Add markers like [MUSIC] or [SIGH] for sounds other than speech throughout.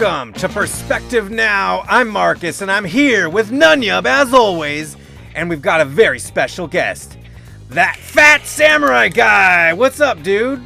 Welcome to Perspective Now. I'm Marcus, and I'm here with Nunyub as always, and we've got a very special guest, that Phat Samurai Guy. What's up, dude?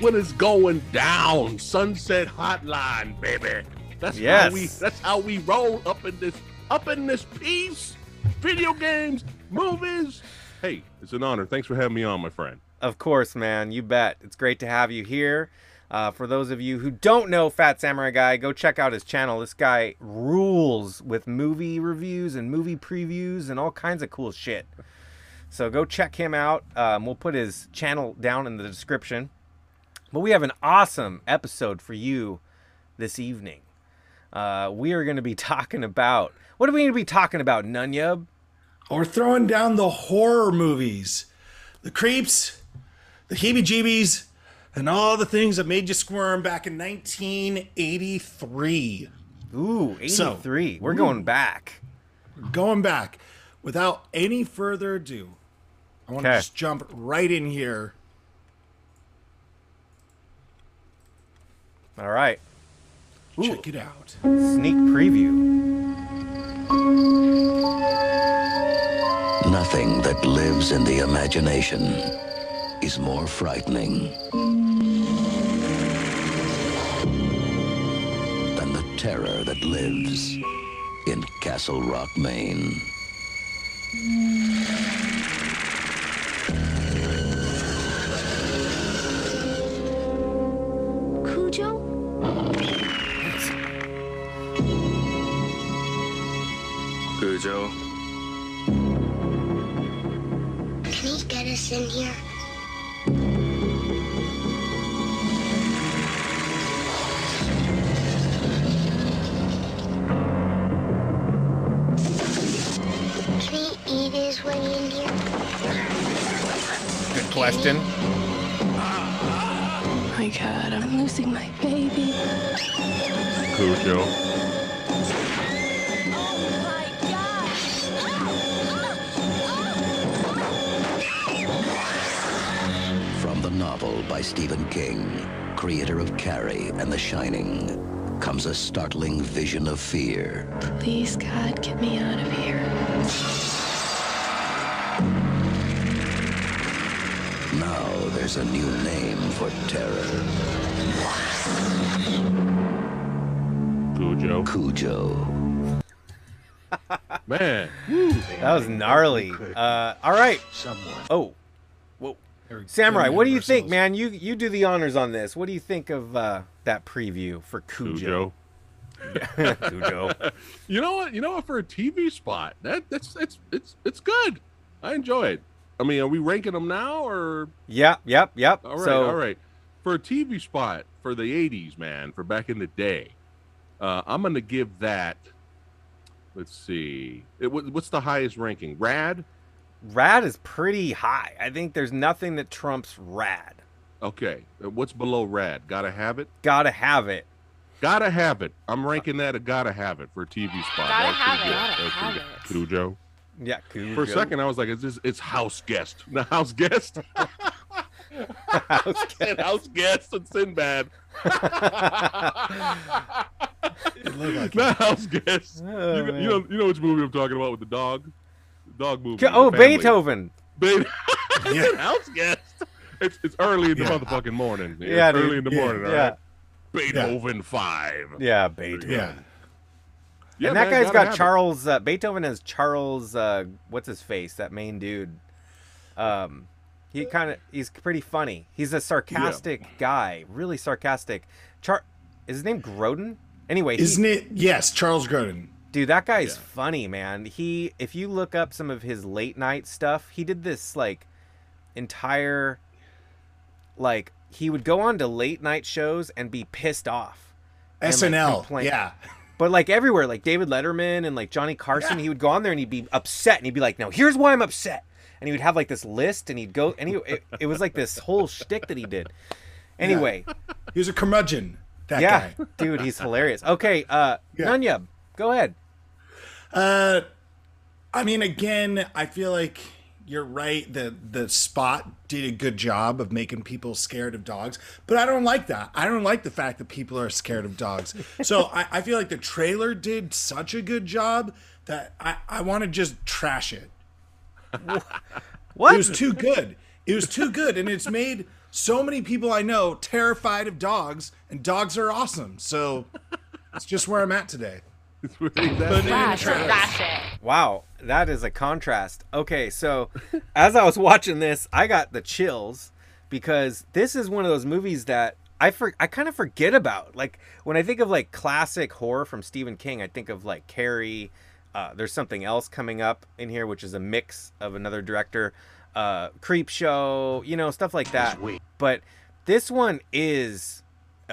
What is going down? Sunset Hotline, baby. That's Yes. how we. That's how we roll up in this up in this piece. Video games, movies. Hey, it's an honor. Thanks for having me on, my friend. Of course, man. You bet. It's great to have you here. Uh, for those of you who don't know Phat Samurai Guy, go check out his channel. This guy rules with movie reviews and movie previews and all kinds of cool shit. So go check him out. Um, we'll put his channel down in the description. But we have an awesome episode for you this evening. Uh, we are going to be [LAUGHS] talking about what are we going to be talking about, Nunyub? Or throwing down the horror movies, the creeps, the heebie jeebies, and all the things that made you squirm back in 1983. Ooh, So- 83. We're going back. Going back, without any further ado, I want to just jump right in here. All right. Check it out. Sneak preview. Nothing that lives in the imagination is more frightening terror that lives in Castle Rock, Maine. Cujo? Cujo. Can he get us in here? Eat his way in here? Good question. Oh my god, I'm losing my baby. Cujo. From the novel by Stephen King, creator of Carrie and The Shining, comes a startling vision of fear. Please, God, get me out of here. There's a new name for terror. Cujo. Cujo. [LAUGHS] Man. That was gnarly. Uh, all right. Oh, whoa, Samurai. What do you think, man? You you do the honors on this. What do you think of uh, that preview for Cujo? Cujo. [LAUGHS] Cujo. [LAUGHS] You know what? You know what? For a TV spot, that that's it's it's it's good. I enjoy it. I mean, are we ranking them now or? Yep, yep, yep. All right, so, all right. For a TV spot for the '80s, man, for back in the day, uh, I'm gonna give that. Let's see. It, what's the highest ranking? Rad. Rad is pretty high. I think there's nothing that trumps Rad. Okay. Uh, What's below Rad? Gotta have it. Gotta have it. Gotta have it. I'm ranking that a gotta have it for a TV spot. Gotta That was have it. good. Gotta That was pretty have good. Cujo. Yeah, Cujo. For a second, I was like, "Is this? It's house guest? [LAUGHS] The house guest? [LAUGHS] House and house guest and Sinbad. It like Not house guest. Oh, you, you know, you know which movie I'm talking about with the dog. The dog movie. Oh, family. Beethoven. Be- [LAUGHS] Yeah. house guest. It's it's early in the Yeah. motherfucking morning. It's Yeah, dude. early in the Yeah. morning. Yeah. right? Beethoven five. Yeah, Beethoven. Yeah. Yeah, and that man, guy's got. Charles. Uh, Beethoven has Charles. Uh, what's his face? That main dude. Um, he kind of he's pretty funny. He's a sarcastic guy, really sarcastic. Char, is his name Grodin? Anyway, he- Isn't it? Yes, Charles Grodin. dude, that guy's Yeah. funny, man. He, if you look up some of his late night stuff, he did this like entire, like he would go on to late night shows and be pissed off. And, like, SNL. Yeah. [LAUGHS] But like everywhere, like David Letterman and like Johnny Carson, he would go on there and he'd be upset and he'd be like, "Now here's why I'm upset," and he would have like this list and he'd go and he it, it was like this whole shtick that he did. Anyway, He was a curmudgeon. That yeah, guy. dude, he's hilarious. Okay, uh, Yeah. Nunya, go ahead. Uh, I mean, again, I feel like you're right. The the spot did a good job of making people scared of dogs, but I don't like that. I don't like the fact that people are scared of dogs. [LAUGHS] So I, I feel like the trailer did such a good job that I, I want to just trash it. [LAUGHS] What? It was too good. It was too good, and it's made so many people I know terrified of dogs, and dogs are awesome. So it's just where I'm at today. It's really that But bad. in the trailer. Trash it. Wow, that is a contrast. Okay, so as I was watching this, I got the chills because this is one of those movies that I for, I kind of forget about. Like when I think of like classic horror from Stephen King, I think of like Carrie. Uh, there's something else coming up in here, which is a mix of another director, uh, Creep Show, you know, stuff like that. But this one is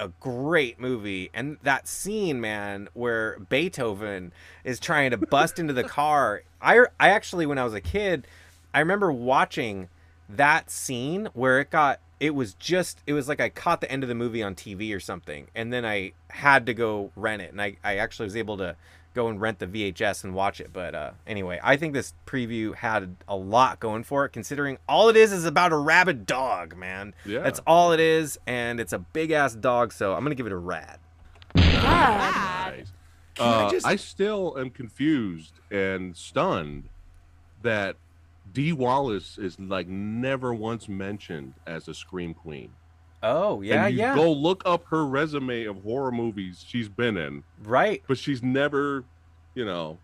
a great movie. And that scene man where beethoven is trying to bust into the car. I i actually when i was a kid i remember watching that scene where it got it was just it was like i caught the end of the movie on tv or something and then i had to go rent it and i, I actually was able to go and rent the vhs and watch it but uh, anyway i think this preview had a lot going for it considering all it is is about a rabid dog man Yeah. that's all it is and it's a big ass dog so i'm gonna give it a rad Nice. Can I Uh, just- I still am confused and stunned that Dee Wallace is like never once mentioned as a scream queen. oh yeah and you yeah Go look up her resume of horror movies she's been in, right but she's never, you know,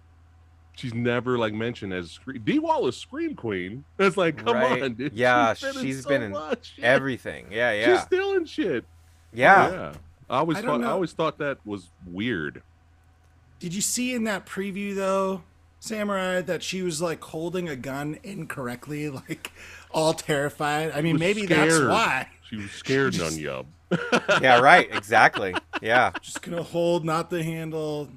she's never like mentioned as scream. Dee Wallace scream queen. [LAUGHS] It's like, come Right. on, dude. Yeah, she's she's so been in much. Yeah. everything yeah She's yeah still in shit. yeah yeah. I always I don't thought I always thought that was weird. Did you see in that preview though, Samurai, that she was like holding a gun incorrectly, [LAUGHS] like all terrified? I mean, Was maybe that's why. She was scared, just- Nun Yub. [LAUGHS] yeah right exactly yeah Just gonna hold, not the handle.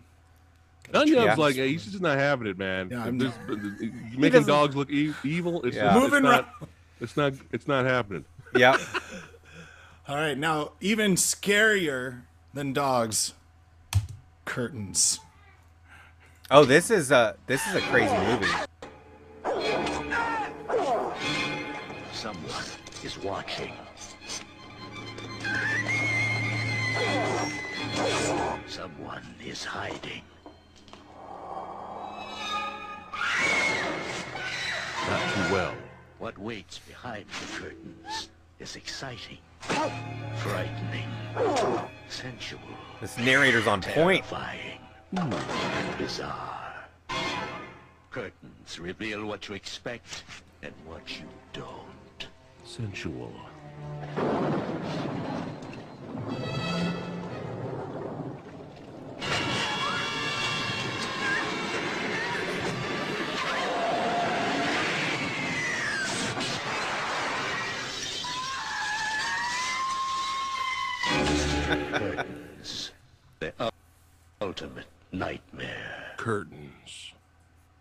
Nun Yub's Yeah. like, hey, he's just not having it, man. Yeah, I'm This- not- making dogs look e- evil. It's, Yeah. just, Moving it's not. It's not. It's not happening. yeah [LAUGHS] All right, now even scarier than dogs. Curtains. Oh this is a this is a crazy movie Someone is watching. Someone is hiding. Not too well. What waits behind the curtains is exciting, frightening, sensual, this narrator's on point terrifying, bizarre. Curtains reveal what you expect and what you don't. Sensual.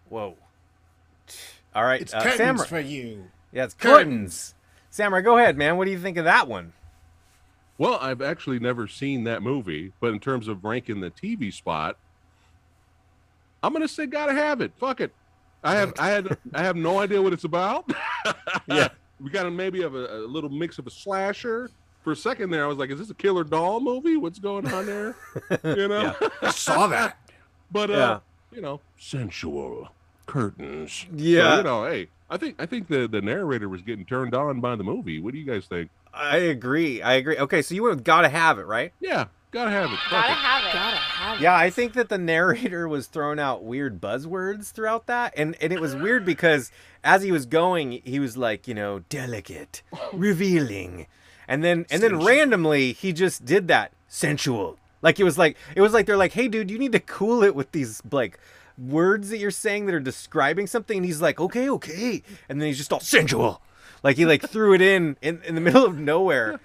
Whoa all right It's uh, curtains Samurai. for you. yeah it's curtains samurai go ahead man what do you think of that one Well, I've actually never seen that movie, but in terms of ranking the TV spot, I'm gonna say gotta have it. Fuck it. I have I had I have no idea what it's about. [LAUGHS] Yeah. we got a, maybe of a, a little mix of a slasher. For a second there, I was like, "Is this a killer doll movie? What's going on there?" You know. I saw that. [LAUGHS] But uh, Yeah. you know, sensual curtains. So, Yeah. you know, hey, I think I think the the narrator was getting turned on by the movie. What do you guys think? i agree i agree okay so you would have gotta have it right Yeah, gotta have it. Gotta it. have it. Gotta have it. Yeah, I think that the narrator was throwing out weird buzzwords throughout that, and and it was weird because as he was going, he was like, you know, delicate, [LAUGHS] revealing, and then and then randomly he just did that sensual. Like it was like it was like they're like, hey, dude, you need to cool it with these like words that you're saying that are describing something, and he's like, okay, okay, and then he's just all sensual, like he like threw it in in, in the middle of nowhere.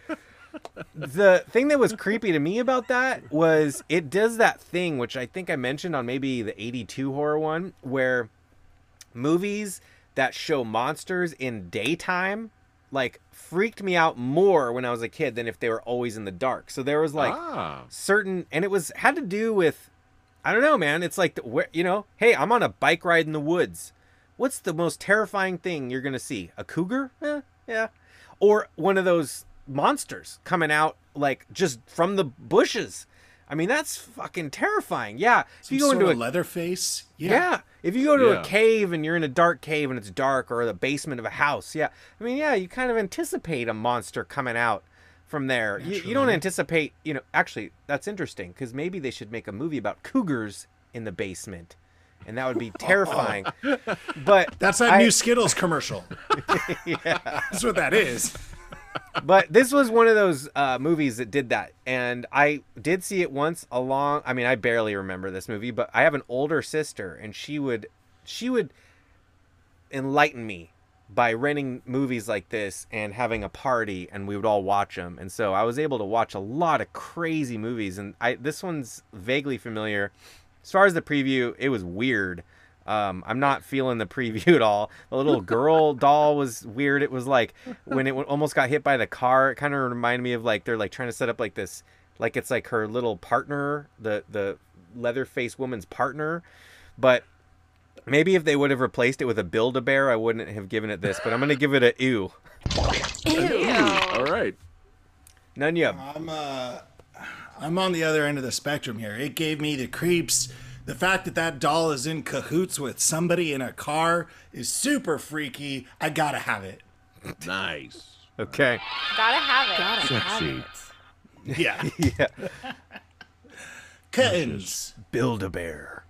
The thing that was creepy to me about that was it does that thing which I think I mentioned on maybe the 82 horror one where movies that show monsters in daytime like freaked me out more when I was a kid than if they were always in the dark. So there was like ah, certain and it was had to do with I don't know, man. It's like the, where you know, hey, I'm on a bike ride in the woods. what's the most terrifying thing you're gonna see? A cougar? Eh, yeah. Or one of those monsters coming out like just from the bushes. I mean, that's fucking terrifying. Yeah. If you go Sort into of a Leatherface. yeah. If you go to Yeah. a cave and you're in a dark cave and it's dark or the basement of a house, yeah. I mean, yeah, you kind of anticipate a monster coming out from there. You, you don't anticipate, you know, actually, that's interesting because maybe they should make a movie about cougars in the basement. And that would be [LAUGHS] terrifying. but That's that I- new Skittles commercial. [LAUGHS] yeah. That's what that is. [LAUGHS] but this was one of those uh, movies that did that, and I did see it once. Along, I mean, I barely remember this movie, but I have an older sister, and she would, she would enlighten me by renting movies like this and having a party, and we would all watch them. And so I was able to watch a lot of crazy movies, and I this one's vaguely familiar. As far as the preview, it was weird. Um, I'm not feeling the [LAUGHS] preview at all. The little girl [LAUGHS] doll was weird. It was like when it [LAUGHS] almost got hit by the car. It kind of reminded me of like they're like trying to set up like this, like it's like her little partner, the the leather faced woman's partner. But maybe if they would have replaced it with a build a bear, I wouldn't have given it this. But I'm gonna give it a ew. Ew! All right. None yet. I'm uh, I'm on the other end of the spectrum here. It gave me the creeps. The fact that that doll is in cahoots with somebody in a car is super freaky. I gotta have it. Nice. Okay. Gotta have it. Gotta Sexy. Yeah. [LAUGHS] Yeah. Curtains. Build a bear.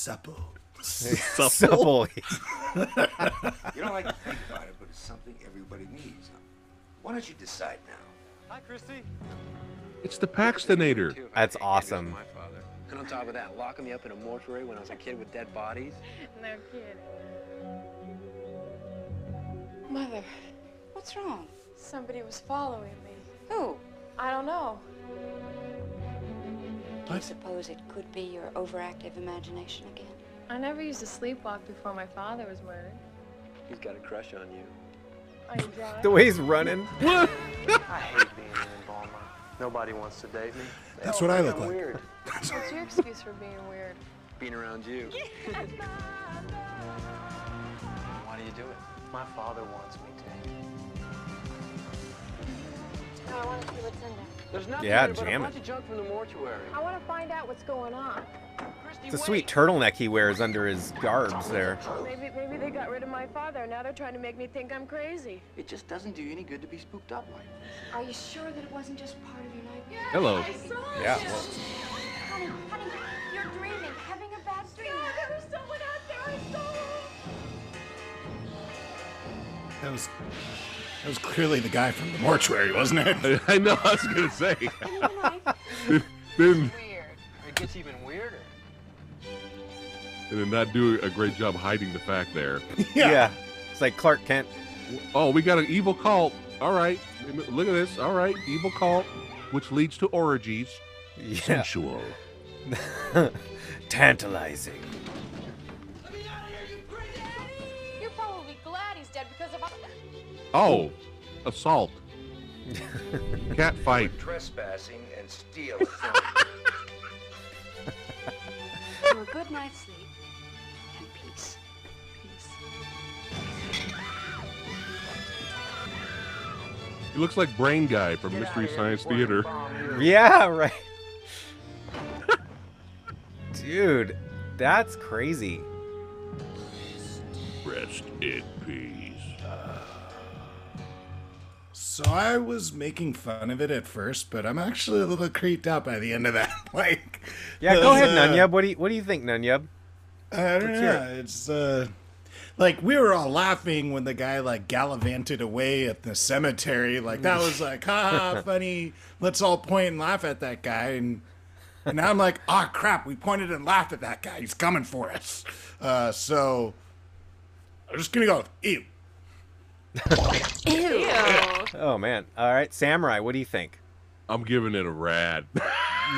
[LAUGHS] Supple. Supple. [LAUGHS] You don't like to think about it, but it's something everybody needs. Why don't you decide now? Hi, Christy. It's the Paxtonator. That's awesome. My father. And on top of that, locking me up in a mortuary when I was a kid with dead bodies. [LAUGHS] No kidding. Mother, What's wrong? Somebody was following me. Who? I don't know. Do you suppose it could be your overactive imagination again? I never used to sleepwalk before my father was murdered. He's got a crush on you. Are you drunk? The way he's running. [LAUGHS] I hate being an embalmer. Nobody wants to date me. They That's all what I look I'm like. Weird. What's your excuse for being weird? Being around you. [LAUGHS] Why do you do it? My father wants me to. I want to see what's in there. There's nothing Yeah, there but jam a it. of junk from the mortuary. I want to find out what's going on. Christy, It's a wait. sweet turtleneck he wears under his garbs there. Maybe, maybe they got rid of my father. Now they're trying to make me think I'm crazy. It just doesn't do you any good to be spooked up like this. Are you sure that it wasn't just part of your nightmare? Hello. Yeah. well, Honey, honey, you're dreaming, having a bad dream. There was someone out there. I saw That was that was clearly the guy from the mortuary, wasn't it? [LAUGHS] I know. I was gonna say. him. [LAUGHS] then, Weird. It gets even weirder. and then not do a great job hiding the fact there. [LAUGHS] yeah. It's like Clark Kent. Oh, we got an evil cult. All right. Look at this. All right. Evil cult, which leads to orgies. Yeah. Sensual. Tantalizing. Oh, assault. [LAUGHS] Cat fight. Trespassing and stealing. [LAUGHS] [LAUGHS] For a good night's sleep and peace. Peace. He looks like Brain Guy from Get Mystery Science Theater. Yeah, right. Dude, that's crazy. Rest in So I was making fun of it at first, but I'm actually a little creeped out by the end of that. [LAUGHS] like, Yeah, go ahead, uh, Nunyub. What do you What do you think, Nunyub? I don't Let's know. hear It's uh, like we were all laughing when the guy like gallivanted away at the cemetery. Like that was like, ha, ha, [LAUGHS] funny. Let's all point and laugh at that guy. And and now I'm like, ah, crap. We pointed and laughed at that guy. He's coming for us. Uh, so I'm just gonna go with ew. [LAUGHS] Oh man. All right, Samurai. What do you think? I'm giving it a rad. [LAUGHS]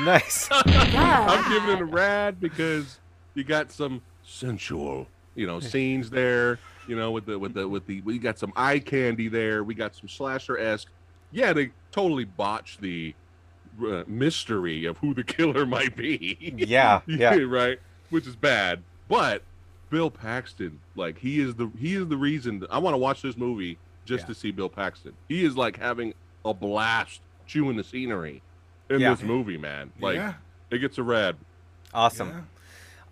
Nice. I'm giving it a rad because you got some sensual, you know, scenes there. You know, with the with the with the we got some eye candy there. We got some slasher esque. Yeah, they totally botched the uh, mystery of who the [LAUGHS] killer might be. Yeah, yeah. [LAUGHS] right. Which is bad. But Bill Paxton, like he is the he is the reason I want to watch this movie just Yeah. to see Bill Paxton. He is like having a blast chewing the scenery in Yeah. this movie, man. Like Yeah. it gets a red. Awesome. Yeah.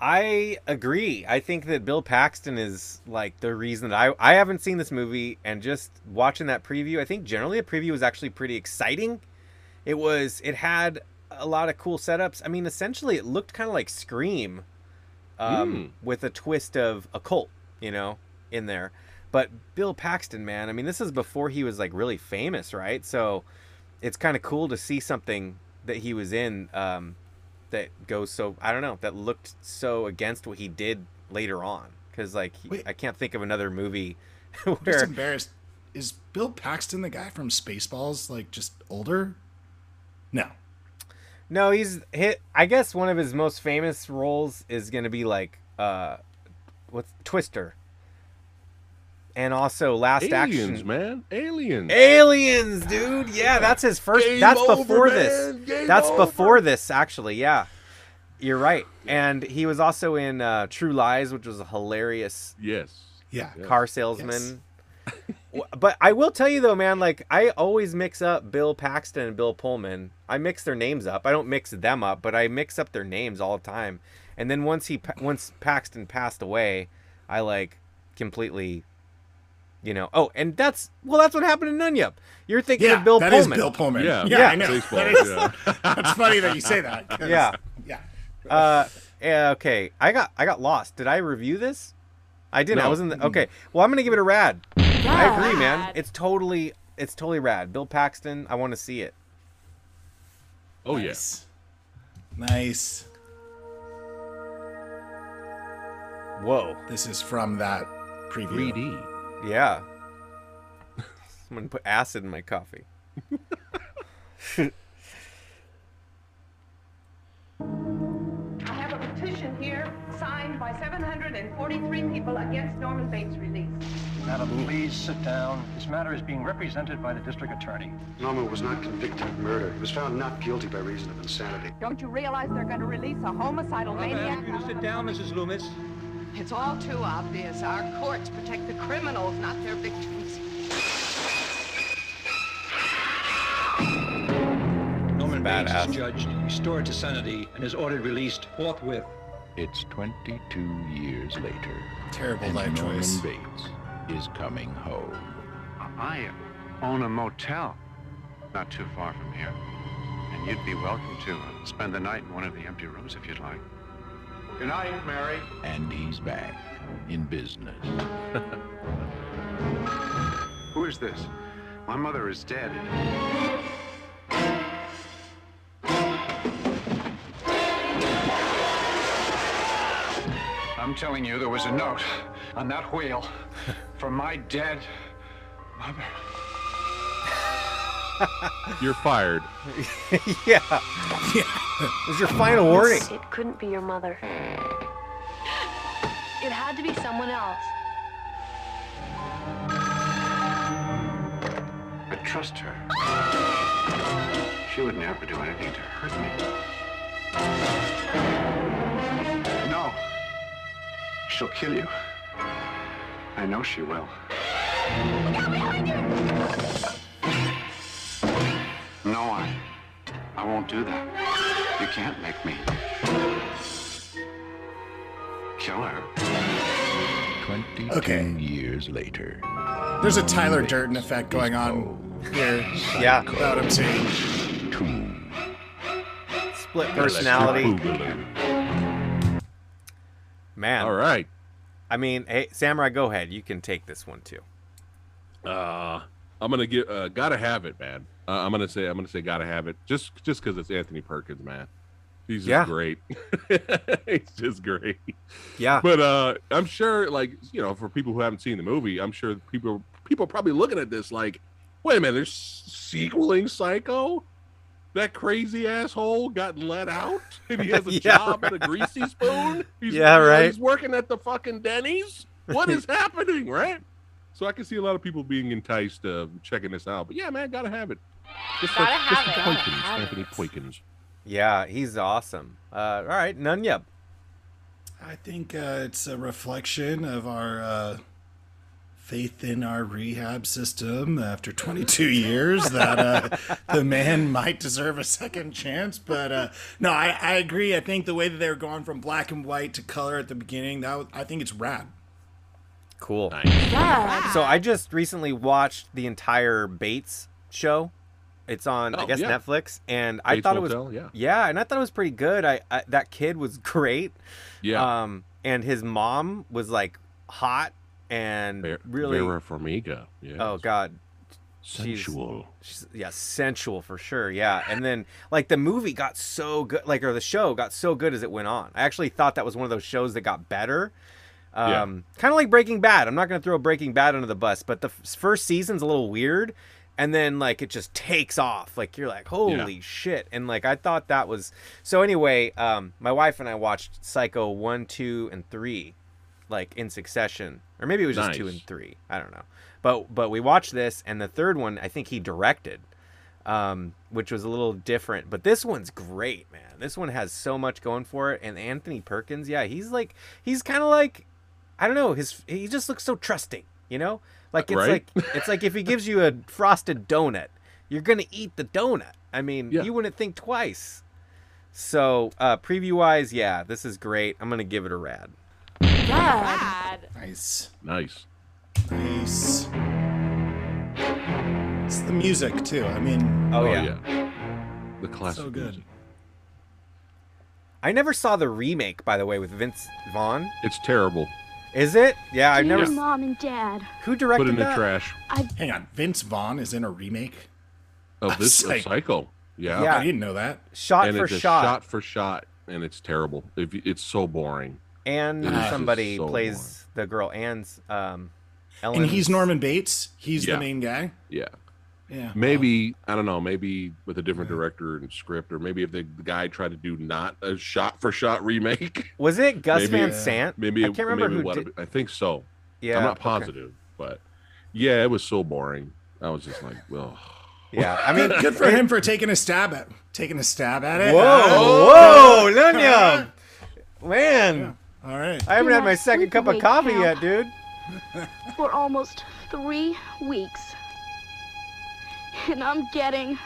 I agree. I think that Bill Paxton is like the reason that I I haven't seen this movie and just watching that preview, I think generally the preview was actually pretty exciting. It was it had a lot of cool setups. I mean, essentially it looked kind of like Scream um, with a twist of a cult, you know, in there. But Bill Paxton, man, I mean, this is before he was like really famous, right? So it's kind of cool to see something that he was in um, that goes so I don't know that looked so against what he did later on because like he, Wait. I can't think of another movie [LAUGHS] I'm just embarrassed. Is Bill Paxton the guy from Spaceballs? Like just older? No. no he's hit I guess one of his most famous roles is gonna be like uh what's Twister and also Last Aliens, Action man. Aliens. Aliens, dude. Yeah, that's his first. Game that's over, before man. this. Game that's over. before this, actually. Yeah, you're right. And he was also in uh, True Lies, which was a hilarious yes. Yeah. car salesman. W- but I will tell you though, man. Like I always mix up Bill Paxton and Bill Pullman. I mix their names up. I don't mix them up, but I mix up their names all the time. And then once he pa- once Paxton passed away, I like completely. You know, oh, and that's well, that's what happened in Nunyub. You're thinking Yeah, of Bill that is Pullman. Bill Pullman. Yeah. yeah, Yeah. I know. Baseball, That is- yeah. [LAUGHS] That's funny that you say that. [LAUGHS] Yeah. yeah. Uh, okay. I got I got lost. Did I review this? I didn't. I was in the okay. Well, I'm gonna give it a rad. I agree, man. It's totally it's totally rad. Bill Paxton. I want to see it. Oh Nice. Nice. Whoa. This is from that preview. 3D. Yeah. [LAUGHS] I'm gonna put acid in my coffee. I have a petition here signed by 743 people against Norman Bates' release. Madam, please sit down. This matter is being represented by the district attorney. Norman was not convicted of murder. He was found not guilty by reason of insanity. Don't you realize they're going to release a homicidal maniac? you to sit down, Mrs. Loomis. It's all too obvious. Our courts protect the criminals, not their victims. Norman Bates is judged, restored to sanity, and is ordered released forthwith. It's 22 years later. Terrible and life Norman choice. Bates is coming home. I own a motel not too far from here. And you'd be welcome to uh, spend the night in one of the empty rooms if you'd like. Good night, Mary. And he's back in business. [LAUGHS] Who is this? My mother is dead. I'm telling you, there was a note on that wheel from my dead mother. You're fired. [LAUGHS] yeah. It was your final warning. It couldn't be your mother. It had to be someone else. I trust her. She would never do anything to hurt me. No. She'll kill you. I know she will. No, I. I won't do that. You can't make me. Kill her. 22 Okay. years later. There's a Tyler Durden effect going on here. Yeah. About him saying, Two. Split personality. Man. All right. I mean, hey, Samurai, go ahead. You can take this one too. Uh, I'm gonna get. Uh, gotta have it, man. Uh, I'm gonna say. I'm gonna say. Gotta have it. Just, just because it's Anthony Perkins, man. He's just Yeah. great. [LAUGHS] He's just great. Yeah. But uh, I'm sure, like you know, for people who haven't seen the movie, I'm sure people people are probably looking at this like, wait a minute, there's sequeling Psycho. That crazy asshole got let out, and he has a [LAUGHS] Yeah, job at a greasy spoon. He's, Yeah, right. He's working at the fucking Denny's. What is [LAUGHS] happening, right? So I can see a lot of people being enticed uh, checking this out. But yeah, man, gotta have it. Just Gotta for, have just it. for Gotta Poikins, have Anthony. Poikins. Yeah, he's awesome. Uh, all right, none yep. I think uh, it's a reflection of our uh, faith in our rehab system after 22 [LAUGHS] years that uh, the man might deserve a second chance. But uh, no, I, I agree. I think the way that they were going from black and white to color at the beginning, that was, I think it's rad. Cool. Yeah. So I just recently watched the entire Bates show. It's on, I Oh, guess, yeah. Netflix, and I Bates thought it was yeah. yeah, and I thought it was pretty good. I, I that kid was [LAUGHS] great. Yeah. Um, and his mom was like hot and Ver- really. Vera Farmiga. Yeah. Oh God. Sensual. She's, yeah, sensual for sure. Yeah, and then like the movie got so good, like or the show got so good as it went on. I actually thought that was one of those shows that got better. Yeah. Um, kind of like Breaking Bad. I'm not gonna throw Breaking Bad under the bus, but the f- first season's a little weird, and then like it just takes off. Like you're like, holy shit! And like I thought that was so. Anyway, um, my wife and I watched Psycho one, two, and three, like in succession, or maybe it was just two and three. I don't know. But but we watched this, and the third one I think he directed, um, which was a little different. But this one's great, man. This one has so much going for it. And Anthony Perkins, yeah, he's like he's kind of like I don't know. His he just looks so trusting, you know. Like it's Right? like it's like if he gives you a frosted donut, you're gonna eat the donut. I mean, Yeah. you wouldn't think twice. So uh, preview wise, yeah, this is great. I'm gonna give it a rad. Yeah. Nice. Nice. Nice. It's the music too. I mean, Oh, Oh, yeah. yeah. The classic. so good. music. I never saw the remake, by the way, with Vince Vaughn. It's terrible. Is it? Yeah, I've never. Dear Mom and Dad. Who directed Put in the that? trash. Hang on, Vince Vaughn is in a remake. Of [LAUGHS] this of Psych- Psycho. Yeah. Yeah. I didn't know that. Shot and for it's a shot, shot for shot, and it's terrible. It's so boring. and It is somebody so plays the girl Anne's. Um, Ellen. And he's Norman Bates. He's Yeah. the main guy. Yeah. Yeah. Maybe I don't know. Maybe with a different director and script, or maybe if the, the guy tried to do not a shot for shot remake. Was it Gus Maybe- Van Sant? Maybe I can't remember maybe who what did. I think so. Yeah, I'm not okay. positive, but yeah, it was so boring. I was just like, well, Yeah, I mean, Good, [LAUGHS] good for him for taking a stab at taking a stab at it. Whoa, Uh, whoa, Lunya, man! All right. I haven't had my second cup of coffee yet, dude. For almost three weeks. [LAUGHS] And I'm getting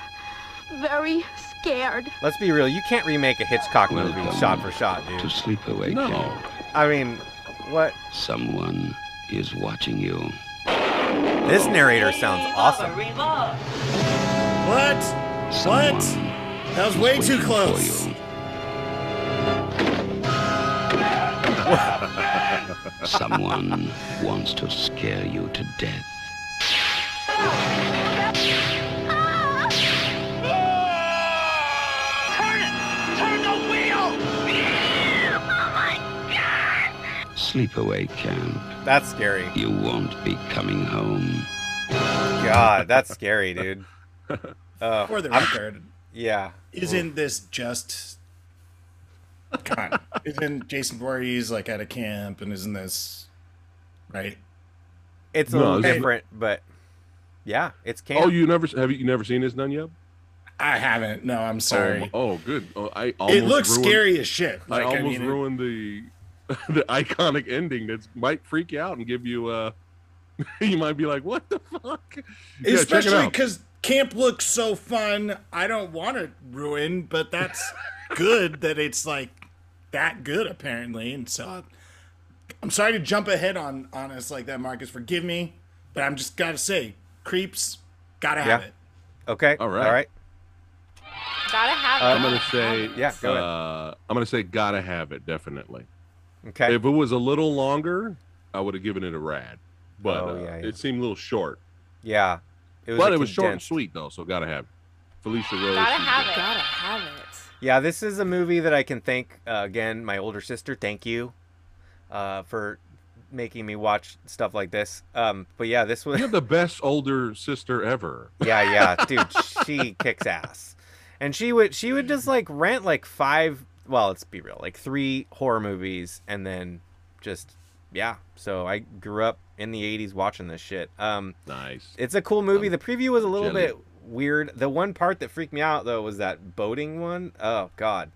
very scared. Let's be real. You can't remake a Hitchcock movie Welcome shot for shot, dude. To dude. sleepaway No. camp. I mean, what? Someone is watching you. This narrator sounds awesome. What? Someone What? That was way too close. For you. [LAUGHS] Someone wants to scare you to death. [LAUGHS] Sleepaway camp. That's scary. You won't be coming home. God, that's scary, dude. [LAUGHS] Uh, For the I'm- record, yeah. isn't this just? Come on, isn't Jason Voorhees like at a camp, and isn't this right? It's a No, little this- different, but yeah, it's camp. oh, you never have you, you never seen this done yet? I haven't. No, I'm Oh, sorry. Oh, good. Oh, I almost it looks ruined, scary as shit. I Like, I, almost mean, it- ruined the [LAUGHS] the iconic ending that might freak you out and give you uh [LAUGHS] you might be like, what the fuck? Yeah, especially out. because camp looks so fun. I don't want to ruin, but that's [LAUGHS] good that it's like that good apparently. And so I'm sorry to jump ahead on on us like that, Marcus. Forgive me, but I'm just gotta say, creeps, gotta have Yeah. it. Okay. All right. All right. Gotta have Uh, I'm gonna say Yeah, go ahead. uh, I'm gonna say gotta have it, definitely. Okay. If it was a little longer, I would have given it a rad. But Oh, uh, yeah, yeah. it seemed a little short. yeah. It was but it was short and sweet though, so gotta have it. Felissa Rose. Gotta have good. it. Gotta have it. Yeah, this is a movie that I can thank uh, again my older sister. Thank you uh, for making me watch stuff like this. Um, but yeah, this was You have the best older sister ever. yeah, yeah, dude, [LAUGHS] she kicks ass. And she would she would just like rent like five, well, let's be real, like three horror movies and then just yeah. So I grew up in the 80s watching this shit. Um Nice. it's a cool movie. The preview was a little jelly. bit weird. The one part that freaked me out though was that boating one. Oh god.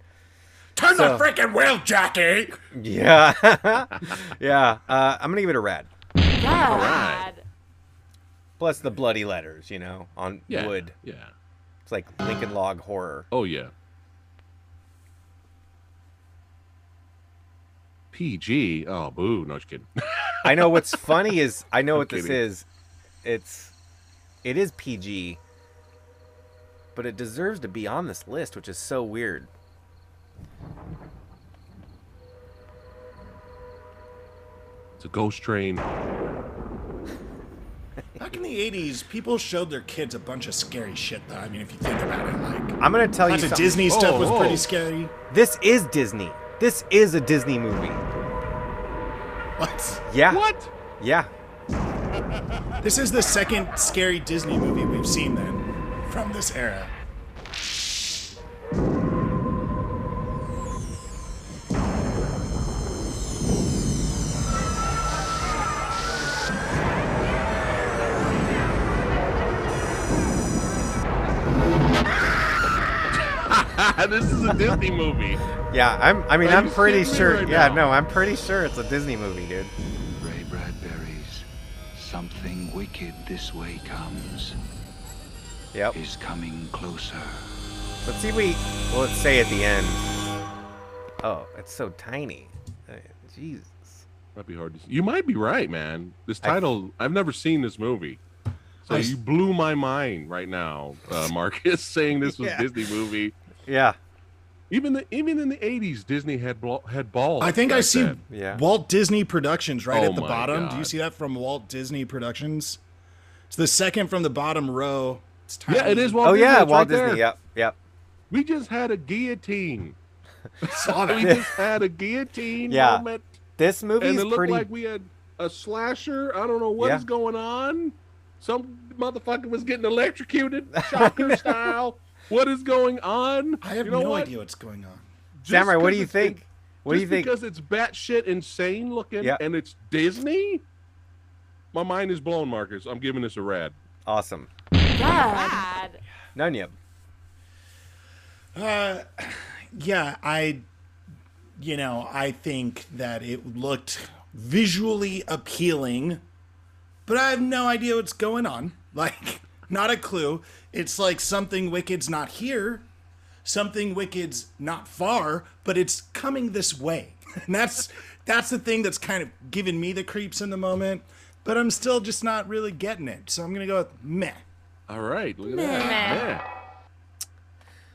Turn So- the freaking wheel, Jackie. Yeah, [LAUGHS] yeah. Uh, I'm gonna give it a rad. Rad. Plus the bloody letters, you know, on Yeah. wood. Yeah. It's like Lincoln Log horror. Oh yeah. PG. Oh boo. No, just kidding. [LAUGHS] I know what's funny is I know I'm what this is. It's it is PG, but it deserves to be on this list, which is so weird. It's a ghost train. [LAUGHS] Back in the '80s, people showed their kids a bunch of scary shit. Though I mean, if you think about it, like I'm gonna tell you lots of something. Disney stuff was Oh, pretty scary. This is Disney. This is a Disney movie. What? Yeah. What? Yeah. This is the second scary Disney movie we've seen then from this era. A Disney movie. Yeah, I'm. I mean, Are I'm pretty sure. right yeah, now? no, I'm pretty sure it's a Disney movie, dude. Ray Bradbury's Something Wicked This Way Comes Yep. is coming closer. Let's see. We. Well, let's say at the end. Oh, it's so tiny. Uh, Jesus. Might be hard to. See. You might be right, man. This I- title, I've never seen this movie. So I- you blew my mind right now, uh, Marcus, [LAUGHS] saying this was Yeah. Disney movie. Yeah. Even the even in the '80s, Disney had blo- had balls. I think I see then. Yeah. Walt Disney Productions right Oh at the my bottom. Do you see that from Walt Disney Productions? It's the second from the bottom row. It's tiny. Yeah, it is Walt Oh Disney. yeah, it's Walt right there. Disney. Yep. Yep. We just had a guillotine. [LAUGHS] Saw we just had a guillotine Yeah. moment, This movie and movie's it looked pretty. like we had a slasher. I don't know what is Yeah. going on. Some motherfucker was getting electrocuted, [LAUGHS] shocker style. What is going on? I have You know no what? idea what's going on. Just Samurai, what 'cause do you it's- think? What do you just think? Because it's batshit insane looking Yeah. and it's Disney. My mind is blown, Marcus. I'm giving this a rad. Awesome. Rad. Nunya. Uh, yeah, I, you know, I think that it looked visually appealing, but I have no idea what's going on. [LAUGHS] Like, not a clue. It's like something wicked's not here, something wicked's not far, but it's coming this way. [LAUGHS] And that's that's the thing that's kind of giving me the creeps in the moment. But I'm still just not really getting it. So I'm gonna go with meh. All right, look at Meh. that. Yeah.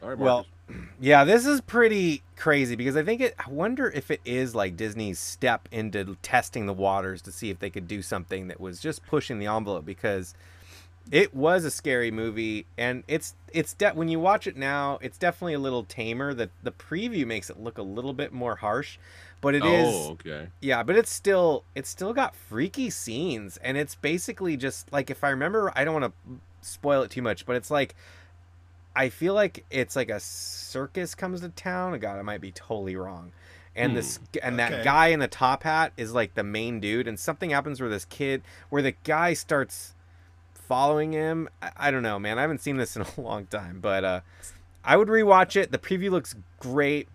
All right, Well, [CLEARS THROAT] yeah, this is pretty crazy because I think it. I wonder if it is like Disney's step into testing the waters to see if they could do something that was just pushing the envelope because it was a scary movie and it's it's de- when you watch it now it's definitely a little tamer the the preview makes it look a little bit more harsh but it oh, is oh, okay. yeah, but it's still it's still got freaky scenes and it's basically just like if I remember I don't want to spoil it too much, but it's like I feel like it's like a circus comes to town. God, I might be totally wrong. And this hmm. and that Okay. guy in the top hat is like the main dude and something happens where this kid where the guy starts following him. I, I don't know, man. I haven't seen this in [LAUGHS] a long time, but uh I would rewatch it. The preview looks great.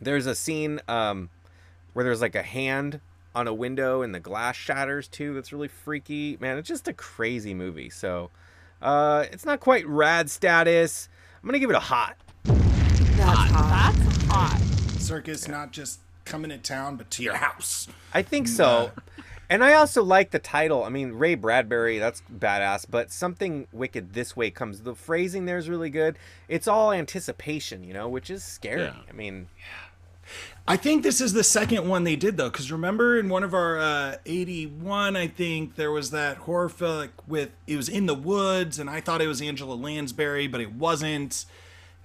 There's a scene um, where there's like a hand on a window and the glass shatters too. That's really freaky. Man, it's just a crazy movie. So uh, it's not quite rad status. I'm gonna give it a hot. That's hot. That's hot. Circus not just coming to town, but to your house. I think so. And I also like the title. I mean, Ray Bradbury, that's badass, but something wicked this way comes. The phrasing there is really good. It's all anticipation, you know, which is scary. Yeah. I mean, yeah. I think this is the second one they did though, because remember in one of our uh, '81, I think there was that horror film with it was in the woods, and I thought it was Angela Lansbury, but it wasn't,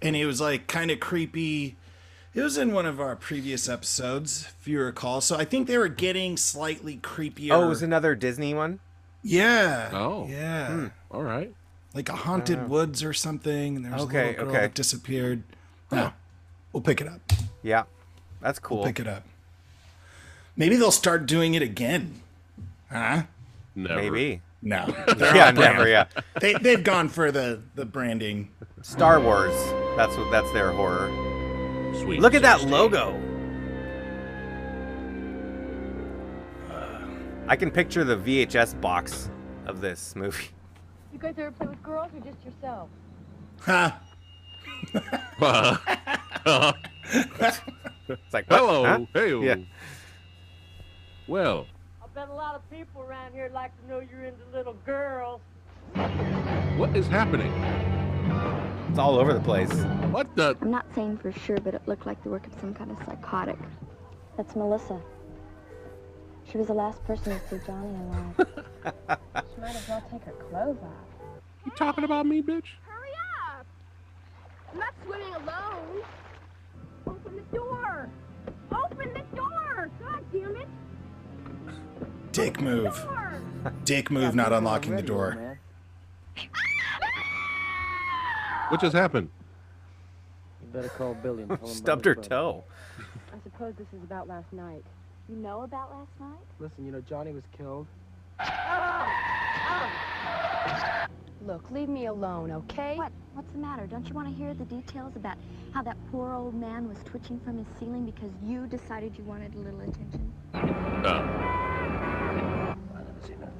and it was like kind of creepy. It was in one of our previous episodes, if you recall. So I think they were getting slightly creepier. oh, it was another Disney one. yeah. Oh. yeah. Hmm. All right. Like a haunted oh. woods or something. And there was Okay, a little girl okay. that disappeared. Yeah, we'll pick it up. Yeah, that's cool. We'll pick it up. Maybe they'll start doing it again. Huh? Never. Maybe. No. [LAUGHS] yeah, never. Yeah. they they've gone for the the branding. Star Wars. That's what. That's their horror. Sweet. Look at that 16. logo. Uh, I can picture the VHS box of this movie. You guys ever play with girls or just yourself? Ha. It's like, what? Hello. Huh? Hey. Oh. Yeah. Well, I bet a lot of people around here like to know you're into little girls. what is happening? It's all over the place. What the? I'm not saying for sure, but it looked like the work of some kind of psychotic. That's Melissa. She was the last person to see Johnny alive. [LAUGHS] she might as well take her clothes off. You talking about me, bitch? Hurry up! I'm not swimming alone. Open the door. Open the door. God damn it. Dick move. Dick move, not unlocking the door. What just happened? You better call Billy and [LAUGHS] tell him about Stubbed her toe. I suppose this is about last night. You know about last night? Listen, you know Johnny was killed. Look, leave me alone, okay? What? What's the matter? Don't you want to hear the details about how that poor old man was twitching from his ceiling because you decided you wanted a little attention? Uh, I never seen anything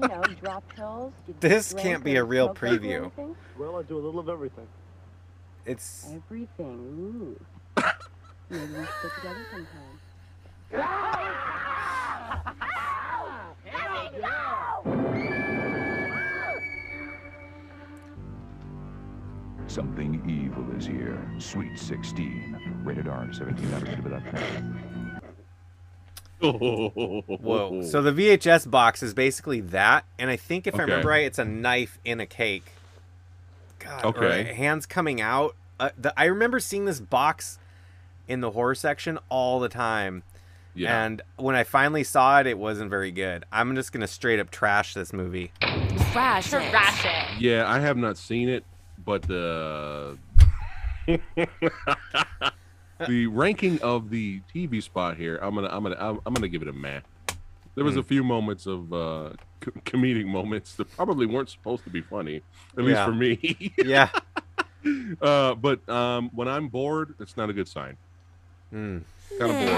You know, drop pills. [LAUGHS] This can't be a real preview. Well, I do a little of everything. It's Everything. Ooh. [LAUGHS] Maybe we should get together sometime. Something evil is here. Sweet 16. Rated R. 17. Whoa. [LAUGHS] So the VHS box is basically that, and I think if I remember right, it's a knife in a cake. God. or Okay. hands coming out. Uh, the, I remember seeing this box in the horror section all the time. Yeah. And when I finally saw it, it wasn't very good. I'm just gonna straight up trash this movie. Trash it. Trash it. Yeah, I have not seen it, but the [LAUGHS] the ranking of the TV spot here, I'm gonna I'm gonna I'm, I'm gonna give it a meh. There was a few moments of uh, co- comedic moments that probably weren't supposed to be funny, at least Yeah. for me. Yeah. [LAUGHS] uh, but um, when I'm bored, it's not a good sign. Hmm. Kind of bored.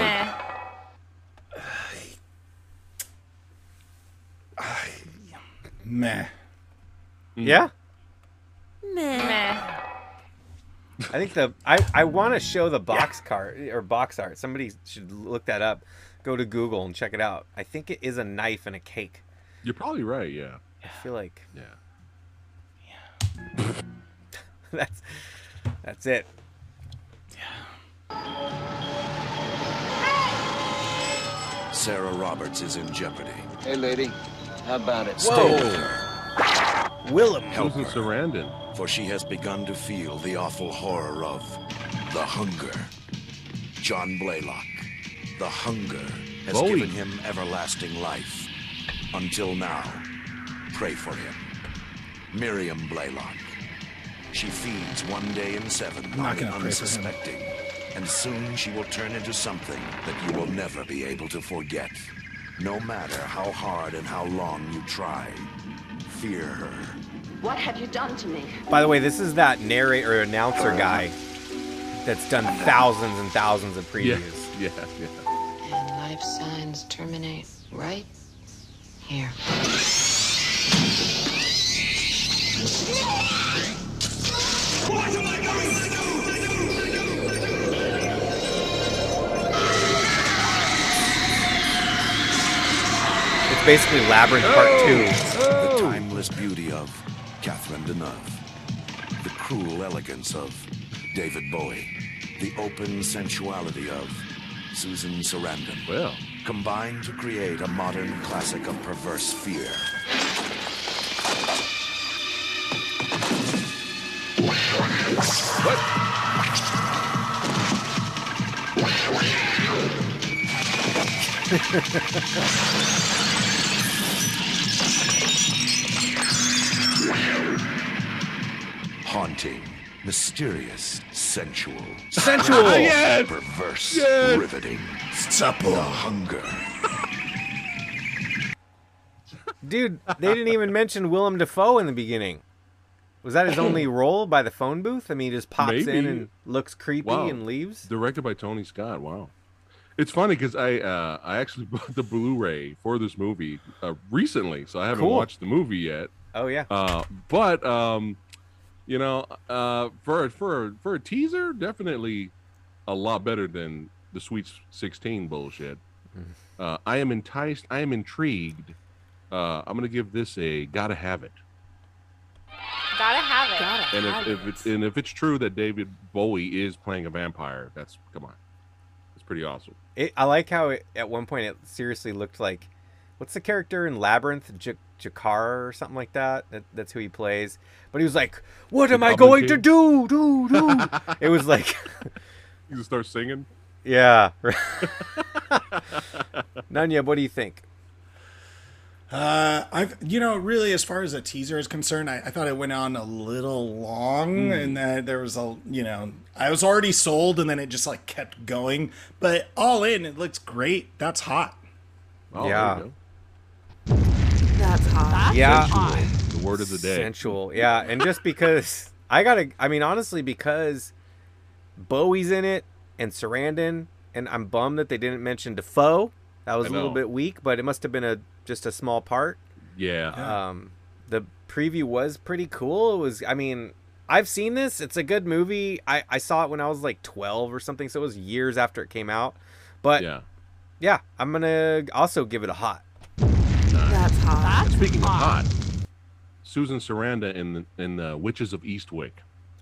Meh. Meh. Yeah. Meh. I think the I, I want to show the box cart or box art. Somebody should look that up. Go to Google and check it out. I think it is a knife and a cake. You're probably right. Yeah. I feel like Yeah. Yeah. [LAUGHS] that's that's it. Yeah. Sarah Roberts is in jeopardy. Hey, lady. How about it? Stay with her. Willem. Help Susan her, Sarandon. For she has begun to feel the awful horror of the hunger. John Blaylock, the hunger has Bowie. given him everlasting life. Until now, pray for him. Miriam Blaylock. She feeds one day in seven I'm not on the gonna pray for him. unsuspecting. And soon she will turn into something that you will never be able to forget. No matter how hard and how long you try, fear her. What have you done to me? By the way, this is that narrator announcer guy that's done thousands and thousands of previews. Yeah, yeah. yeah. And life signs terminate right here. What am I going to It's basically Labyrinth Part 2. Catherine Deneuve. The cruel elegance of David Bowie. The open sensuality of Susan Sarandon. Well. Combined to create a modern classic of perverse fear. [LAUGHS] Haunting, mysterious, sensual. Sensual. Yes. Perverse, Yes. riveting. Supple. The hunger. Dude, they didn't even mention Willem Dafoe in the beginning. Was that his [CLEARS THROAT] only role by the phone booth? I mean, he just pops in and looks creepy Wow. and leaves. Directed by Tony Scott. Wow. It's funny because I uh, I actually [LAUGHS] bought the Blu-ray for this movie uh, recently, so I haven't Cool. watched the movie yet. Oh yeah. Uh, but um, you know, uh, for for for a teaser, definitely a lot better than the Sweet Sixteen bullshit. Mm-hmm. Uh, I am enticed. I am intrigued. Uh, I'm gonna give this a gotta have it. Gotta have it. Gotta And have if, if it's and if it's true that David Bowie is playing a vampire, that's come on, it's pretty awesome. It, I like how it, at one point it seriously looked like, what's the character in Labyrinth, J- Jakar or something like that? that? That's who he plays. But he was like, "What The am I Goblin going to do? Do do." it was like, [LAUGHS] You just start singing. yeah. [LAUGHS] [LAUGHS] Nunyub, what do you think? Uh, I've you know really as far as a teaser is concerned, I, I thought it went on a little long, Hmm. and that there was a you know I was already sold, and then it just like kept going. But all in, it looks great. That's hot. Oh, Yeah. There you That's hot. Yeah. go. The word of the day. Sensual, yeah. And just [LAUGHS] because I gotta, I mean, honestly, because Bowie's in it and Sarandon, and I'm bummed that they didn't mention Dafoe. That was a little bit weak, but it must have been a just a small part. Yeah. Um, the preview was pretty cool. It was, I mean, I've seen this. It's a good movie. I, I saw it when I was like 12 or something, so it was years after it came out. But yeah. yeah, I'm gonna also give it a hot. That's hot. Speaking of hot, Susan Sarandon in the, in the Witches of Eastwick.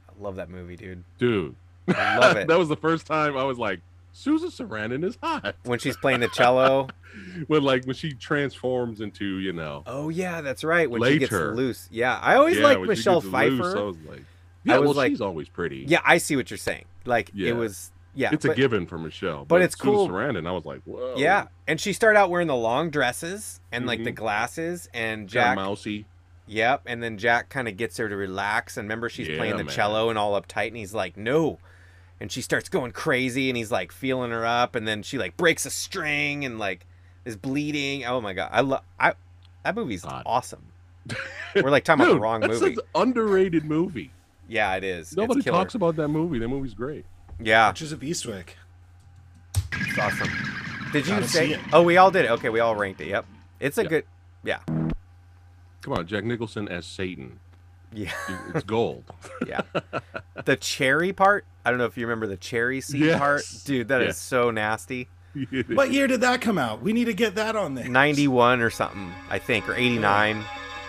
I love that movie, dude. Dude, I love it. [LAUGHS] that was the first time I was like, Susan Sarandon is hot. When she's playing the cello. [LAUGHS] when like when she transforms into you know. Oh yeah, that's right. When she gets loose. Yeah, I always Yeah, liked when she Michelle gets Pfeiffer. loose, I was like, I yeah, was well, like- she's always pretty. Yeah, I see what you're saying. Like Yeah. it was. Yeah, it's but- a given for Michelle. but it's Susan cool. Sarandon, I was like, whoa. Yeah, and she started out wearing the long dresses and like the Mhm. glasses, and Jack. mousy. Yep, and then Jack kind of gets her to relax, and remember she's playing the man. cello and all uptight, and he's like, "No," and she starts going crazy, and he's like feeling her up, and then she like breaks a string and like is bleeding. Oh my god, I love I that movie's awesome. [LAUGHS] We're like talking about the Dude, wrong that's movie. an underrated movie. Yeah, it is. Nobody talks about that movie. That movie's great. Yeah, Witches of Eastwick. it's awesome. Did you Gotta say? it. Oh, we all did it. Okay, we all ranked it. Yep, it's a Yeah. good. Yeah, Come on, Jack Nicholson as Satan. yeah, It's gold. [LAUGHS] yeah. the cherry part. I don't know if you remember the cherry seed part, Yes. dude. That is Yes. so nasty. [LAUGHS] What year did that come out? We need to get that on there. 91 or something, I think, or 89.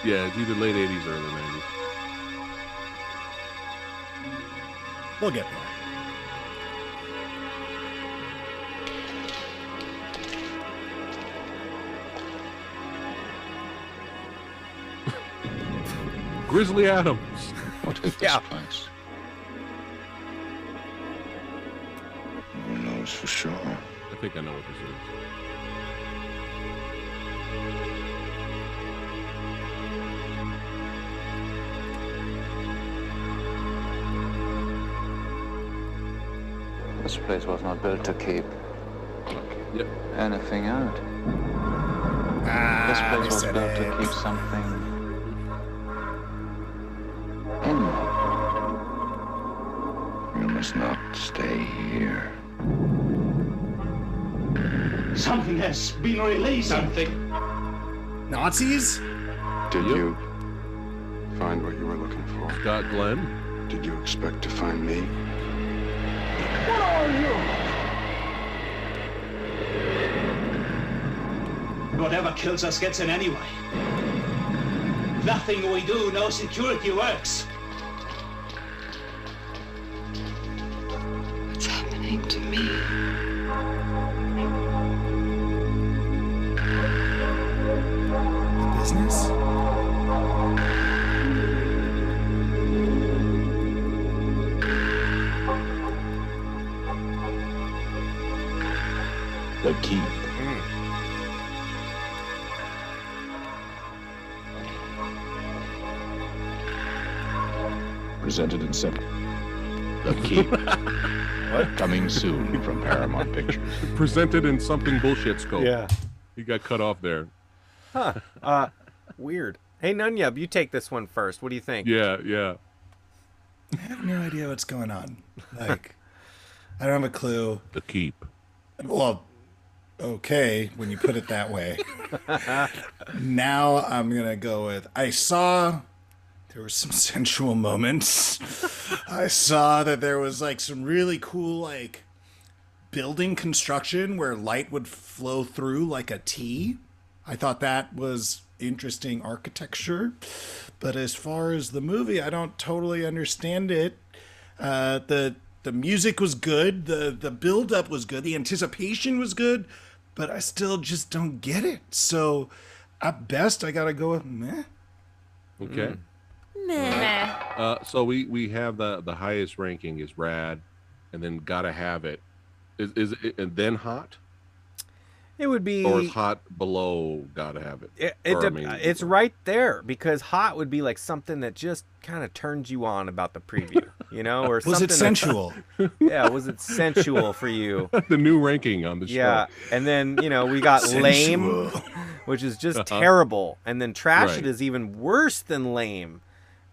Yeah, it's either late 80s or early 90s. We'll get there. Grizzly Adams. What is this Yeah. place? No one knows for sure. I think I know what this is. This place was not built to keep Yep. anything out. Ah, This place was said built to keep something must not stay here. Something has been released. Something. Nazis? Did you find what you were looking for? Scott Glenn. Did you expect to find me? What are you? Whatever kills us gets in anyway. Nothing we do, no security works. The key. [LAUGHS] What? Coming soon from Paramount Pictures. [LAUGHS] Presented in something bullshit scope. Yeah. He got cut off there. Huh. Uh, weird. Hey, Nunyub, you take this one first. What do you think? Yeah, yeah. I have no idea what's going on. Like, I don't have a clue. The keep. Well, okay, when you put it that way. [LAUGHS] now I'm gonna go with I saw there were some [LAUGHS] sensual moments. I saw that there was like some really cool like building construction where light would flow through like a T. I thought that was interesting architecture. But as far as the movie, I don't totally understand it. Uh, the the music was good, the the build up was good, the anticipation was good, but I still just don't get it. So at best I gotta go with meh. Okay. Meh. Uh, so we we have the the highest ranking is rad, and then gotta have it. Is is it and then hot It would be. or is hot below gotta have it? It, it Or, I mean, it's right there because hot would be like something that just kind of turns you on about the preview, you know, or [LAUGHS] Was something it that's- sensual? [LAUGHS] yeah, was it sensual for you? [LAUGHS] the new ranking on the show. Yeah, and then you know we got lame, which is just Uh-huh. terrible, and then trash Right. it is even worse than lame,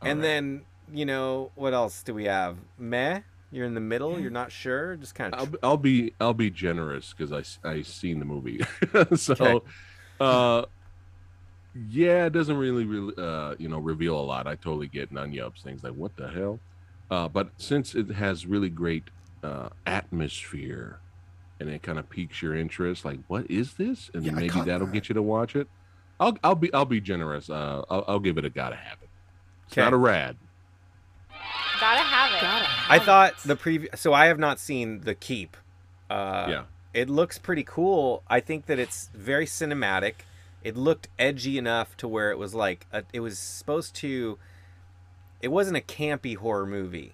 and Alright. then you know what else do we have? Meh. You're in the middle. You're not sure. Just kind I'll, of. I'll be I'll be generous because I I seen the movie, [LAUGHS] so Okay. uh, yeah, it doesn't really really uh you know reveal a lot. I totally get Nunyub's things like what the hell, uh, but since it has really great uh atmosphere, and it kind of piques your interest, like what is this, and Yeah, maybe that'll that. get you to watch it. I'll I'll be I'll be generous. Uh, I'll, I'll give it a gotta have it. It's Okay. not a rad. Gotta have it. I thought the preview. So I have not seen the Keep. Uh, Yeah. It looks pretty cool. I think that it's very cinematic. It looked edgy enough to where it was like a, it was supposed to. It wasn't a campy horror movie.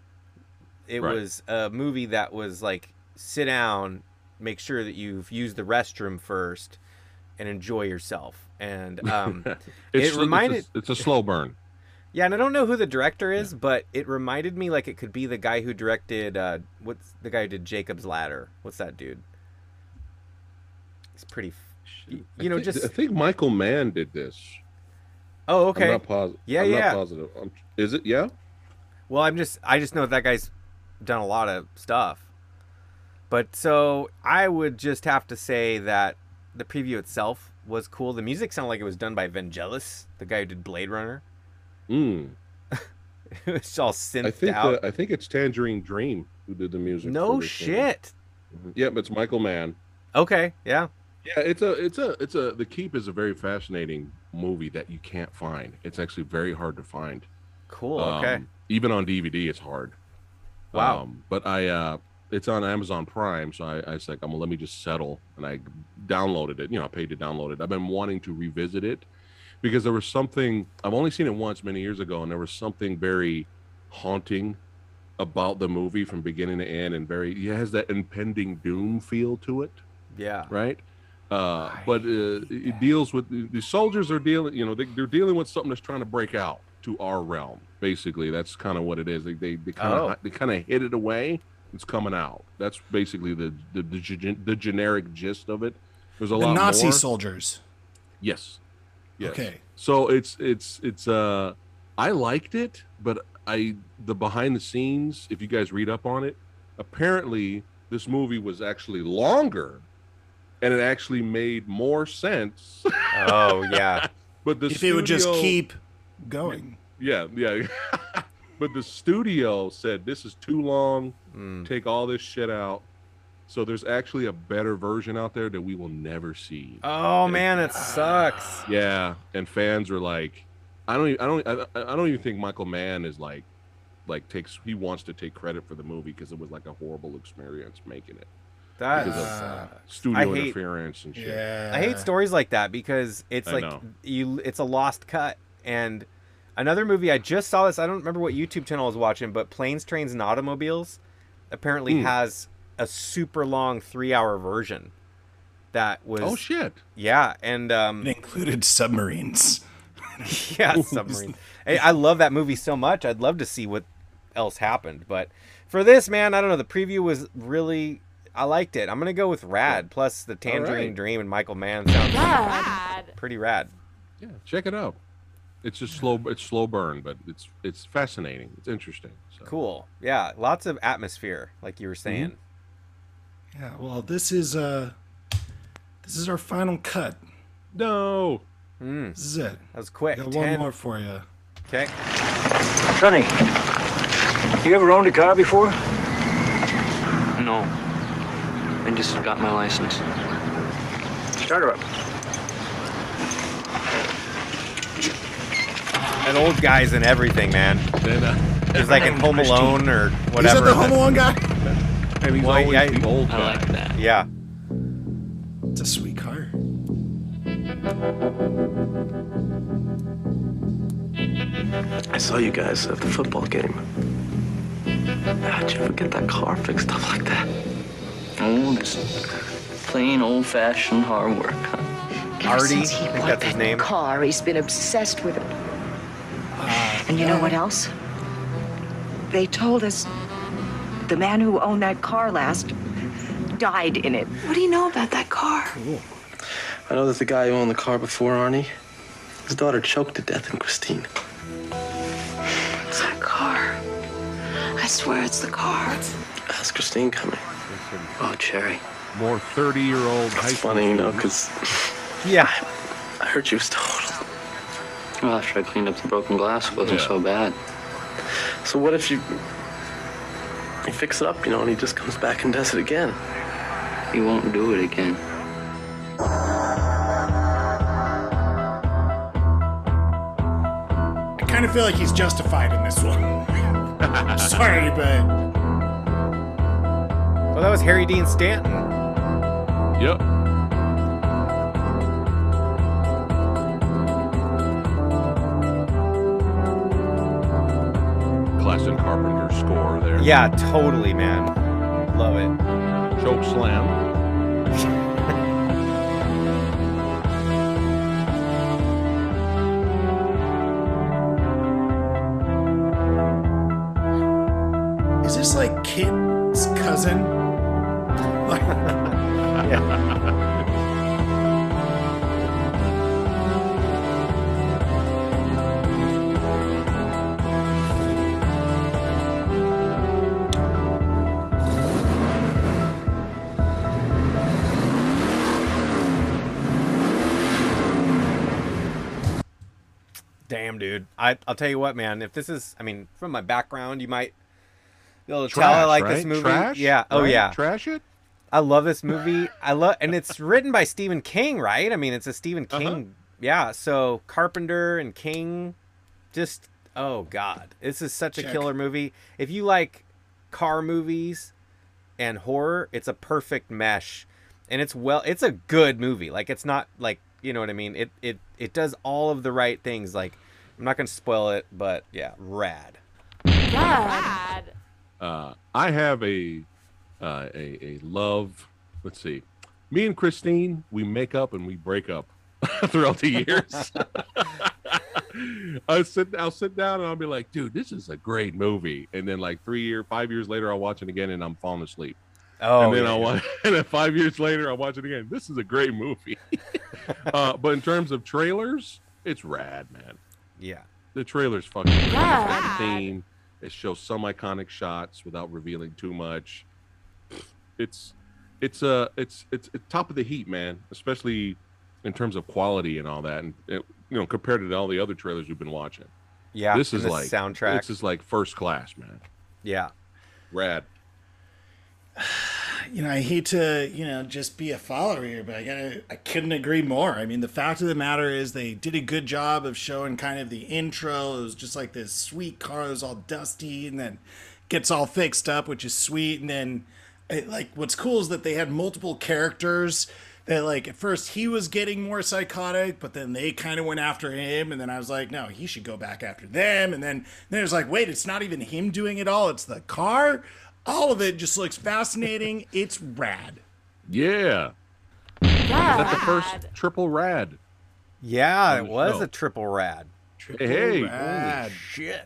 It Right. was a movie that was like sit down, make sure that you've used the restroom first, and enjoy yourself. And um, [LAUGHS] It's, it reminded it's a, it's a slow burn. Yeah, and I don't know who the director is, but it reminded me like it could be the guy who directed uh what's the guy who did Jacob's Ladder? What's that dude? He's pretty f- y- I you know think- just I think Michael Mann did this. Oh, okay. I'm not positive. Yeah, I'm yeah. Not positive. Um, is it? Yeah. Well, I'm just I just know that guy's done a lot of stuff. But so I would just have to say that the preview itself was cool. The music sounded like it was done by Vangelis, the guy who did Blade Runner. Mm. [LAUGHS] it was all synthed I think out. uh, I think it's Tangerine Dream who did the music. no for this movie. shit. Yep, it's Michael Mann. Okay, yeah. Yeah, it's a it's a it's a The Keep is a very fascinating movie that you can't find. It's actually very hard to find. Cool. Okay. Um, even on DVD, it's hard. Wow. Um, but I, uh, it's on Amazon Prime, so I, I was like, I'm gonna let me just settle, and I downloaded it. You know, I paid to download it. I've been wanting to revisit it because there was something. I've only seen it once many years ago, and there was something very haunting about the movie from beginning to end, and very it has that impending doom feel to it Yeah. right? Uh, but uh, it deals with the soldiers are dealing, you know, they, they're dealing with something that's trying to break out to our realm. Basically, that's kind of what it is. They they, they kind of Oh. they kind of hid it away. It's coming out. That's basically the the, the, the generic gist of it. There's a The lot Nazi more. soldiers. Yes. Yes. Okay. So it's it's it's uh I liked it, but I the behind the scenes, if you guys read up on it, apparently this movie was actually longer and it actually made more sense. Oh yeah. [LAUGHS] but the if it would just keep going. yeah, yeah. [LAUGHS] but the studio said this is too long. Mm. Take all this shit out. So there's actually a better version out there that we will never see. Oh man, it sucks. Yeah, and fans are like, I don't, even, I don't, I, I don't even think Michael Mann is like, like takes he wants to take credit for the movie because it was like a horrible experience making it That because of uh, studio I hate- interference and shit. Yeah. I hate stories like that because it's I like know. you it's a lost cut and another movie I just saw this I don't remember what YouTube channel I was watching but Planes Trains and Automobiles apparently Hmm. has a super long 3-hour version that was Oh shit! Yeah, and um It included submarines. [LAUGHS] yeah, submarines Hey, I love that movie so much. I'd love to see what else happened, but for this man, I don't know. The preview was really. I liked it. I'm gonna go with Rad. Plus the Tangerine right. Dream and Michael Mann sounds Rad. pretty rad. Yeah, check it out. It's just slow. It's slow burn, but it's it's fascinating. It's interesting. So. Cool. Yeah, lots of atmosphere, like you were saying. Yeah, well, this is uh this is our final cut. No. Mm, This is it. that was quick. Got one more for you. Okay. Sonny, you ever owned a car before? No. I just got my license. Start her up. And old guys in everything, man. Then, He's like in Home Alone or Is whatever. that the Home Alone guy? [LAUGHS] and he's Well, always yeah, the old I like that. Yeah. It's a sweet car. I saw you guys at the football game. How'd you ever get that car fixed up like that? Oh, just plain old-fashioned hard work, huh? Artie, Ever I since he think bought that's his name. car, he's been obsessed with it. Uh, and you know what else? They told us the man who owned that car last died in it. What do you know about that car? I know that the guy who owned the car before Arnie, his daughter choked to death in Christine. It's that car. I swear it's the car. How's Christine coming? Oh, Cherry. More thirty-year-old high It's school. funny, you know, because Yeah. I heard she was total. Well, after I cleaned up the broken glass, it wasn't Yeah. so bad. So what if you you fix it up, you know, and he just comes back and does it again? He won't do it again. I kind of feel like he's justified in this one. [LAUGHS] Sorry, but Well, that was Harry Dean Stanton. Yep. Yeah, totally, man. Love it. Choke slam. is this like Kit's cousin? Like, [LAUGHS] I, I'll tell you what, man. If this is, I mean, from my background, you might be able to tell I Trash, like this movie. Trash? Yeah. Oh, Right? yeah. Trash it. I love this movie. I love, and it's written by Stephen King, right? I mean, it's a Stephen Uh-huh. King. Yeah. So Carpenter and King, just oh god, this is such a killer movie. If you like car movies and horror, it's a perfect mesh, and it's well, it's a good movie. Like it's not like you know what I mean. It it it does all of the right things. Like I'm not gonna spoil it, but yeah, rad. Rad. Uh, I have a, uh, a a love. Let's see. Me and Christine, we make up and we break up [LAUGHS] throughout the years. [LAUGHS] I sit, I'll sit down and I'll be like, dude, this is a great movie. And then like three year, five years later, I'll watch it again and I'm falling asleep. Oh, and then yeah. I'll watch, [LAUGHS] and then five years later, I'll watch it again. This is a great movie. uh, but in terms of trailers, it's rad, man. Yeah. The trailer's fucking great. It's got Rad. the theme. It shows some iconic shots without revealing too much. It's it's uh it's it's, it's top of the heat, man. Especially in terms of quality and all that, and it, you know compared to all the other trailers we've been watching. Yeah. this is the like soundtrack. This is like first class, man. yeah. Rad. You know, I hate to, you know, just be a follower here, but I gotta, I couldn't agree more. I mean, the fact of the matter is they did a good job of showing kind of the intro. It was just like this sweet car that was all dusty and then gets all fixed up, which is sweet. And then, it, like, what's cool is that they had multiple characters that, like, at first he was getting more psychotic, but then they kind of went after him. And then I was like, no, he should go back after them. And then, then it was like, wait, it's not even him doing it all, it's the car all of it just looks fascinating. [LAUGHS] It's rad. Yeah. Yeah. Is that the first triple rad? Yeah, it was show. a triple rad. Hey, rad. Holy shit.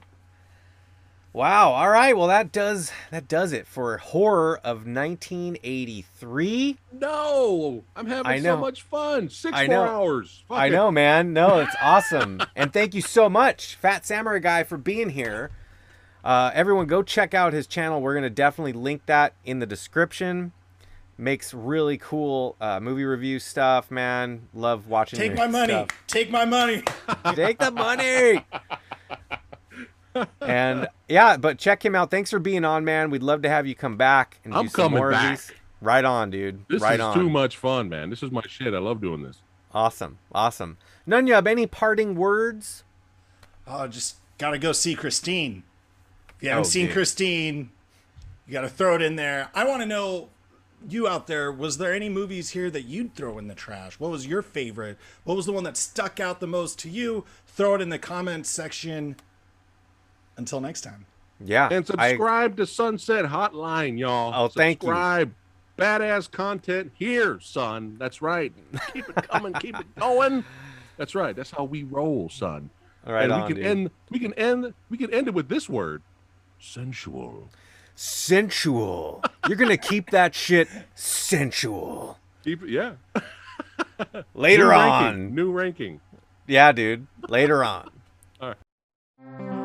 Wow. All right. Well, that does that does it for horror of 1983. No, I'm having I so know. much fun. Six I more hours. Fuck I it. know, man. No, it's awesome. and thank you so much, Phat Samurai Guy, for being here. Uh, everyone, go check out his channel. We're gonna definitely link that in the description. Makes really cool uh, movie review stuff, man. Love watching. Take my money. stuff. Take my money. [LAUGHS] Take the money. and yeah, but check him out. Thanks for being on, man. We'd love to have you come back and I'm do some coming more back. of these. Right on, dude. This right is on. too much fun, man. This is my shit. I love doing this. Awesome, awesome. Nunyub, any parting words? Oh, just gotta go see Christine. If you haven't Oh, seen dude. Christine, you gotta throw it in there. I want to know, you out there, was there any movies here that you'd throw in the trash? What was your favorite? What was the one that stuck out the most to you? Throw it in the comments section. Until next time. Yeah. And subscribe to Sunset Hotline, y'all. Oh, thank you. Subscribe. Badass content here, son. That's right. Keep it coming. keep it going. That's right. That's how we roll, son. All right. and on, we can dude. end. We can end. We can end it with this word: sensual. Sensual. You're gonna keep that shit sensual. Keep yeah. [LAUGHS] Later new on. Ranking. New ranking. Yeah, dude. Later on. All right.